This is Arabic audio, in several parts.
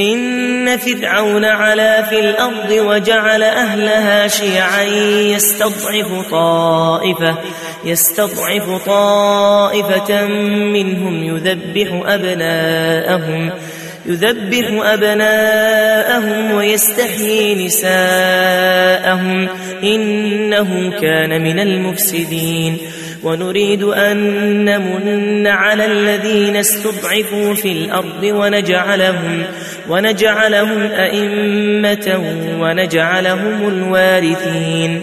إن فرعون علا في الأرض وجعل أهلها شيعا يستضعف طائفة يستضعف طائفة منهم يذبح أبناءهم يذبح أبناءهم ويستحيي نساءهم. إنه كان من المفسدين. ونريد أن نمن على الذين استضعفوا في الأرض ونجعلهم ونجعلهم أئمة ونجعلهم الوارثين.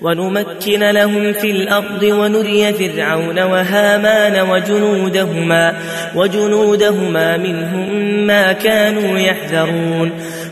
ونمكن لهم في الأرض ونري فرعون وهامان وجنودهما وجنودهما منهم ما كانوا يحذرون.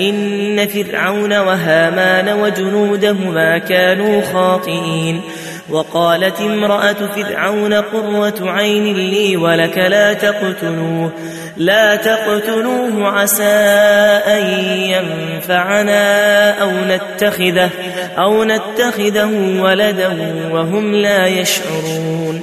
إن فرعون وهامان وجنودهما كانوا خاطئين. وقالت امرأة فرعون قرة عين لي ولك لا تقتلوه لا تقتلوه عسى أن ينفعنا أو نتخذه أو نتخذه ولدا وهم لا يشعرون.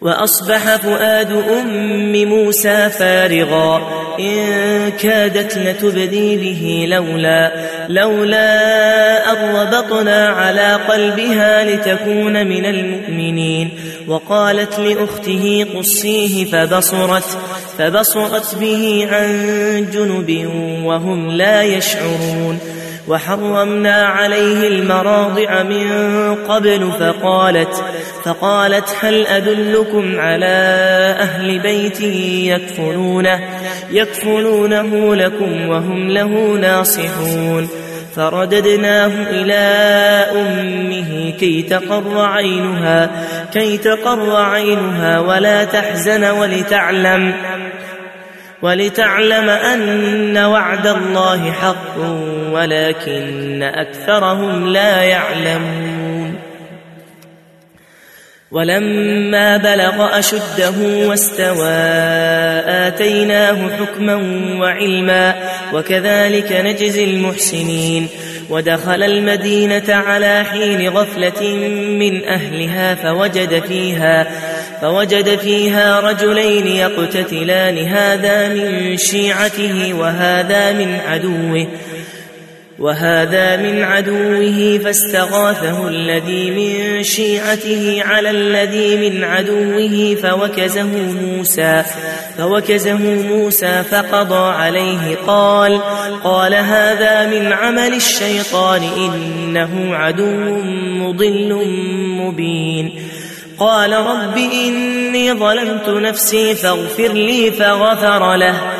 وأصبح فؤاد أم موسى فارغا. إن كادت لتبدي به لولا لولا أن ربطنا على قلبها لتكون من المؤمنين. وقالت لأخته قصيه فبصرت فبصرت به عن جنب وهم لا يشعرون. وحرمنا عليه المراضع من قبل فقالت فقالت هل أدلكم على أهل بيت يكفلونه يكفلونه لكم وهم له ناصحون فرددناه إلى أمه كي تقر عينها كي تقر عينها ولا تحزن ولتعلم ولتعلم أن وعد الله حق ولكن أكثرهم لا يعلمون ولما بلغ أشده واستوى آتيناه حكما وعلما وكذلك نجزي المحسنين. ودخل المدينة على حين غفلة من أهلها فوجد فيها فوجد فيها رجلين يقتتلان هذا من شيعته وهذا من عدوه. وهذا من عدوه فاستغاثه الذي من شيعته على الذي من عدوه فوكزه موسى فوكزه موسى فقضى عليه قال قال هذا من عمل الشيطان إنه عدو مضل مبين. قال رب إني ظلمت نفسي فاغفر لي فغفر له.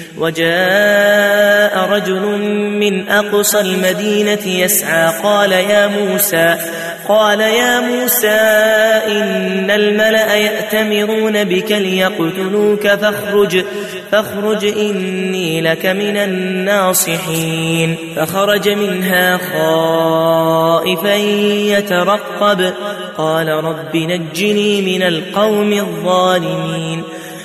وجاء رجل من أقصى المدينة يسعى قال يا موسى قال يا موسى إن الملأ يأتمرون بك ليقتلوك فاخرج فاخرج إني لك من الناصحين. فخرج منها خائفا يترقب قال رب نجني من القوم الظالمين.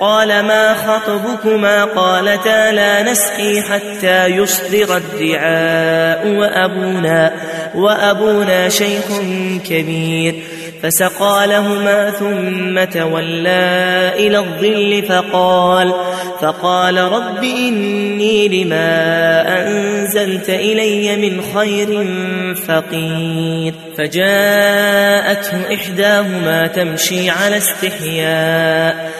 قال ما خطبكما قالتا لا نسقي حتى يصدر الدعاء وأبونا وأبونا شيخ كبير فسقى لهما ثم تولى إلى الظل فقال فقال رب إني لما أنزلت إلي من خير فقير فجاءته إحداهما تمشي على استحياء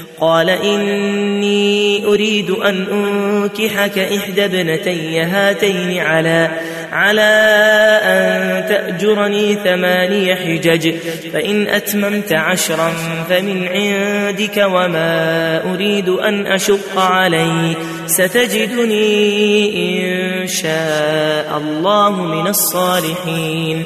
قال إني أريد أن أنكحك إحدى ابنتي هاتين على على أن تأجرني ثماني حجج فإن أتممت عشرا فمن عندك وما أريد أن أشق عليك ستجدني إن شاء الله من الصالحين.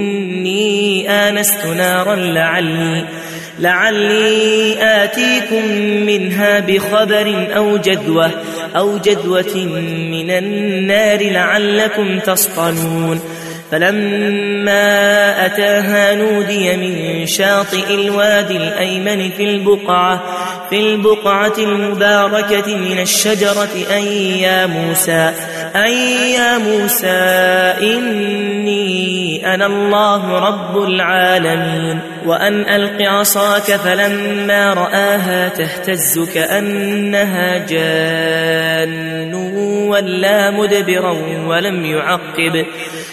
إني آنست نارا لعلي لعلي آتيكم منها بخبر أو جدوة أو جدوة من النار لعلكم تصطلون فلما أتاها نودي من شاطئ الوادي الأيمن في البقعة في البقعة المباركة من الشجرة أي يا موسى أي يا موسى إني أنا الله رب العالمين. وأن ألق عصاك فلما رآها تهتز كأنها جان ولا مدبرا ولم يعقب.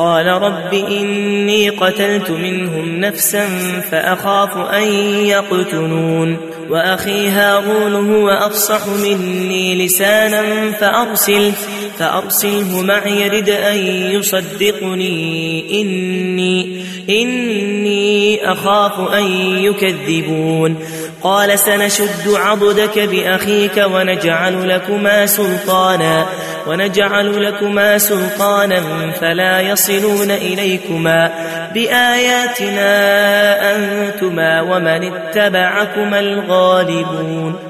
قال رب إني قتلت منهم نفسا فأخاف أن يقتلون وأخي هارون هو أفصح مني لسانا فأرسل فأرسله معي رد أن يصدقني إني إني أخاف أن يكذبون قال سنشد عضدك بأخيك ونجعل لكما سلطانا ونجعل لكما سلطانا فلا يصلون إليكما بآياتنا أنتما ومن اتبعكما الغالبون.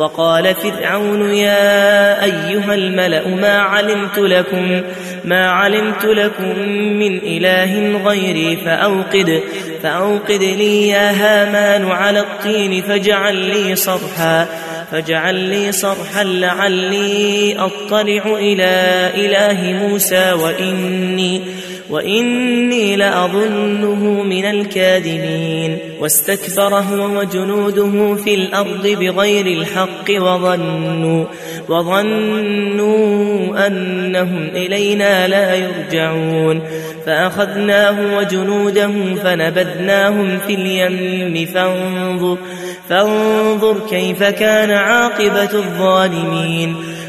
وقال فرعون يا أيها الملأ ما علمت لكم ما علمت لكم من إله غيري فأوقد فأوقد لي يا هامان على الطين فاجعل لي صرحا فاجعل لي صرحا لعلي أطلع إلى إله موسى وإني وإني لأظنه من الكاذبين. واستكبر هو وجنوده في الأرض بغير الحق وظنوا وظنوا أنهم إلينا لا يرجعون. فأخذناه وجنوده فنبذناهم في اليم. فانظر فانظر كيف كان عاقبة الظالمين.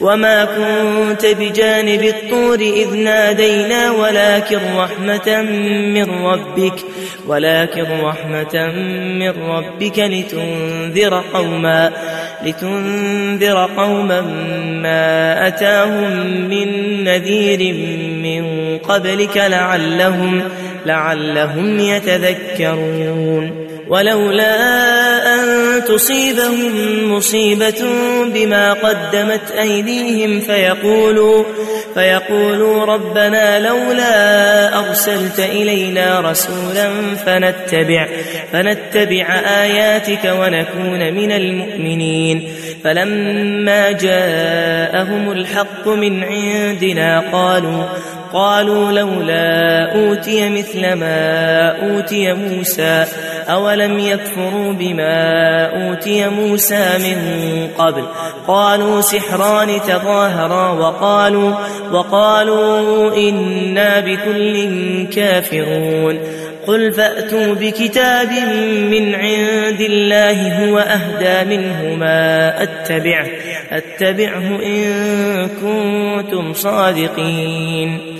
وما كنت بجانب الطور إذ نادينا ولكن رحمة من ربك ولكن رحمة من ربك لتنذر قوما لتنذر قوما ما أتاهم من نذير من قبلك لعلهم لعلهم يتذكرون. ولولا أن تصيبهم مصيبة بما قدمت أيديهم فيقولوا فيقولوا ربنا لولا أرسلت إلينا رسولا فنتبع فنتبع آياتك ونكون من المؤمنين. فلما جاءهم الحق من عندنا قالوا قالوا لولا أوتي مثل ما أوتي موسى أولم يكفروا بما أوتي موسى من قبل؟ قالوا سحران تظاهرا وقالوا وقالوا إنا بكل كافرون. قل فأتوا بكتاب من عند الله هو أهدى منهما أتبعه أتبعه إن كنتم صادقين.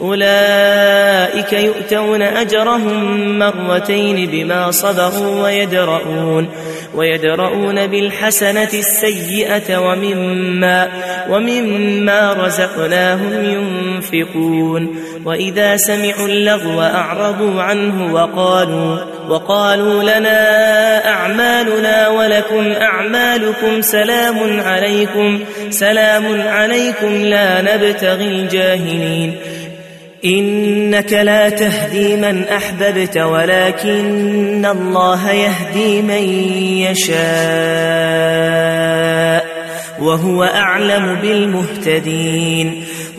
أولئك يؤتون أجرهم مرتين بما صبروا ويدرؤون ويدرؤون بالحسنة السيئة ومما ومما رزقناهم ينفقون. وإذا سمعوا اللغو أعرضوا عنه وقالوا وقالوا لنا أعمالنا ولكم أعمالكم سلام عليكم سلام عليكم لا نبتغي الجاهلين. إنك لا تهدي من أحببت ولكن الله يهدي من يشاء وهو أعلم بالمهتدين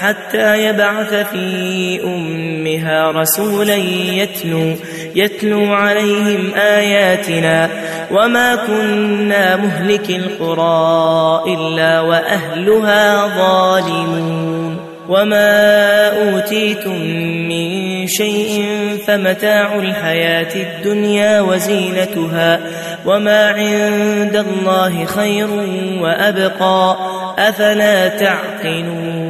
حتى يبعث في أمها رسولا يتلو يتلو عليهم آياتنا وما كنا مهلك القرى إلا وأهلها ظالمون وما أوتيتم من شيء فمتاع الحياة الدنيا وزينتها وما عند الله خير وأبقى أفلا تعقلون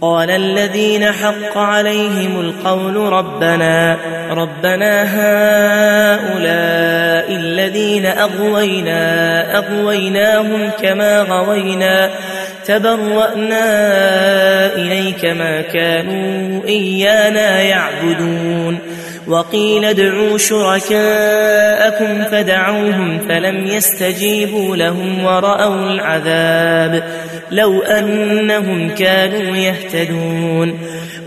قال الذين حق عليهم القول ربنا ربنا هؤلاء الذين أغوينا أغويناهم كما غوينا. تبرأنا إليك ما كانوا إيانا يعبدون. وقيل ادعوا شركاءكم فدعوهم فلم يستجيبوا لهم ورأوا العذاب. لو أنهم كانوا يهتدون.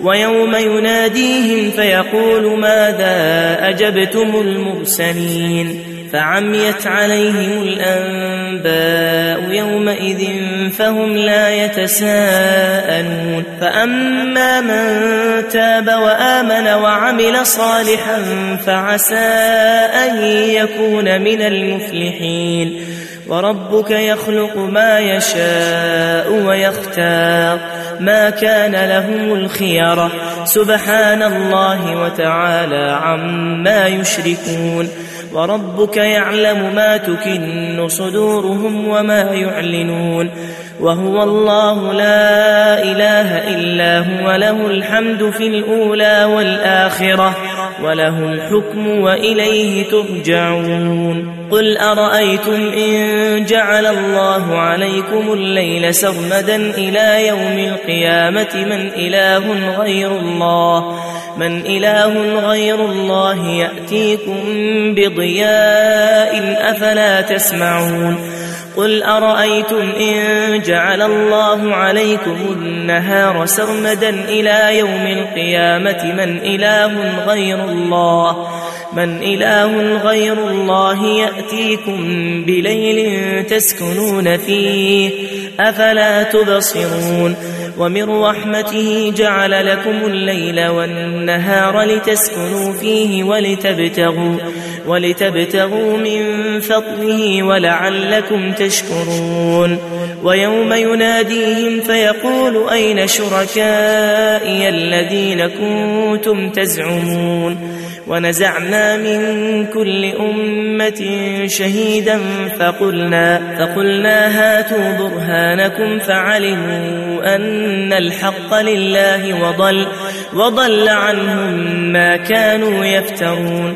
ويوم يناديهم فيقول ماذا أجبتم المرسلين؟ فعميت عليهم الأنباء يومئذ فهم لا يتساءلون. فأما من تاب وآمن وعمل صالحا فعسى أن يكون من المفلحين. وربك يخلق ما يشاء ويختار. ما كان لهم الخيرة. سبحان الله وتعالى عما يشركون. وربك يعلم ما تكن صدورهم وما يعلنون وهو الله لا إله إلا هو له الحمد في الأولى والآخرة وله الحكم وإليه ترجعون. قل أرأيتم إن جعل الله عليكم الليل سرمدا إلى يوم القيامة من إله غير الله؟ من إله غير الله يأتيكم بضياء أفلا تسمعون. قل أرأيتم إن جعل الله عليكم النهار سرمدا إلى يوم القيامة من إله غير الله؟ من إله غير الله يأتيكم بليل تسكنون فيه أفلا تبصرون؟ ومن رحمته جعل لكم الليل والنهار لتسكنوا فيه ولتبتغوا ولتبتغوا من فضله ولعلكم تشكرون. ويوم يناديهم فيقول أين شركائي الذين كنتم تزعمون؟ ونزعنا من كل أمة شهيدا فقلنا, فقلنا هاتوا برهانكم فعلموا أن الحق لله وضل, وضل عنهم ما كانوا يفترون.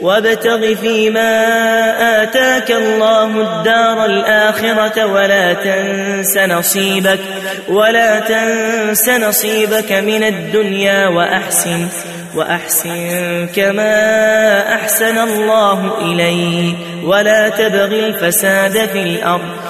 وابتغ فيما آتاك الله الدار الآخرة ولا تنس نصيبك ولا تنس نصيبك من الدنيا وأحسن وأحسن كما أحسن الله إليك ولا تبغ الفساد في الأرض.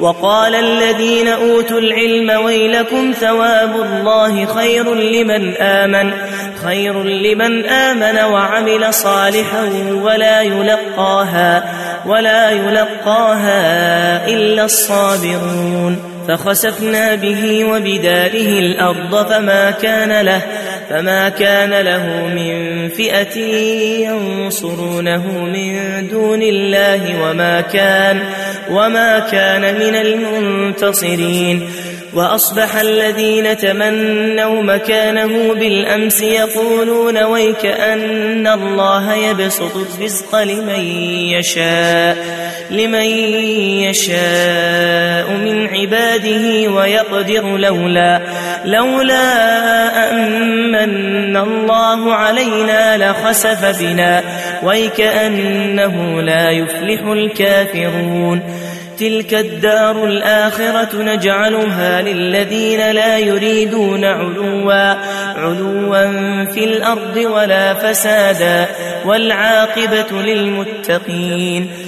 وقال الذين أوتوا العلم ويلكم ثواب الله خير لمن آمن خير لمن آمن وعمل صالحا ولا يلقاها ولا يلقاها إلا الصابرون. فخسفنا به وبداره الأرض فما كان له فما كان له من فئة ينصرونه من دون الله وما كان وما كان من المنتصرين. وأصبح الذين تمنوا مكانه بالأمس يقولون ويك أن الله يبسط الرزق لمن يشاء. لمن يشاء من عباده ويقدر لولا لولا أمن الله علينا لخسف بنا. ويكأنه لا يفلح الكافرون. تلك الدار الآخرة نجعلها للذين لا يريدون علوا علوا في الأرض ولا فسادا. والعاقبة للمتقين.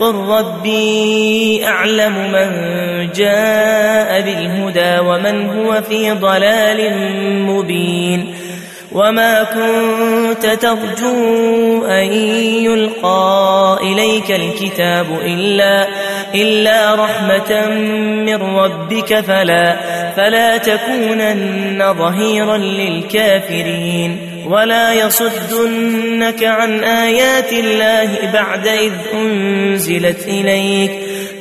قل ربي أعلم من جاء بالهدى ومن هو في ضلال مبين وما كنت ترجو أن يلقى إليك الكتاب إلا إلا رحمة من ربك فلا فلا تكونن ظهيرا للكافرين ولا يصدنك عن آيات الله بعد إذ أنزلت إليك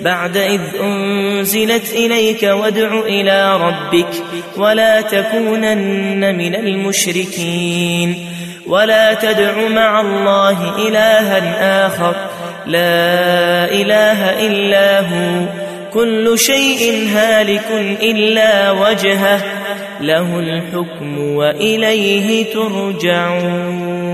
بعد إذ أنزلت إليك وادع إلى ربك ولا تكونن من المشركين ولا تدع مع الله إلها آخر لا إله إلا هو كل شيء هالك إلا وجهه له الحكم وإليه ترجعون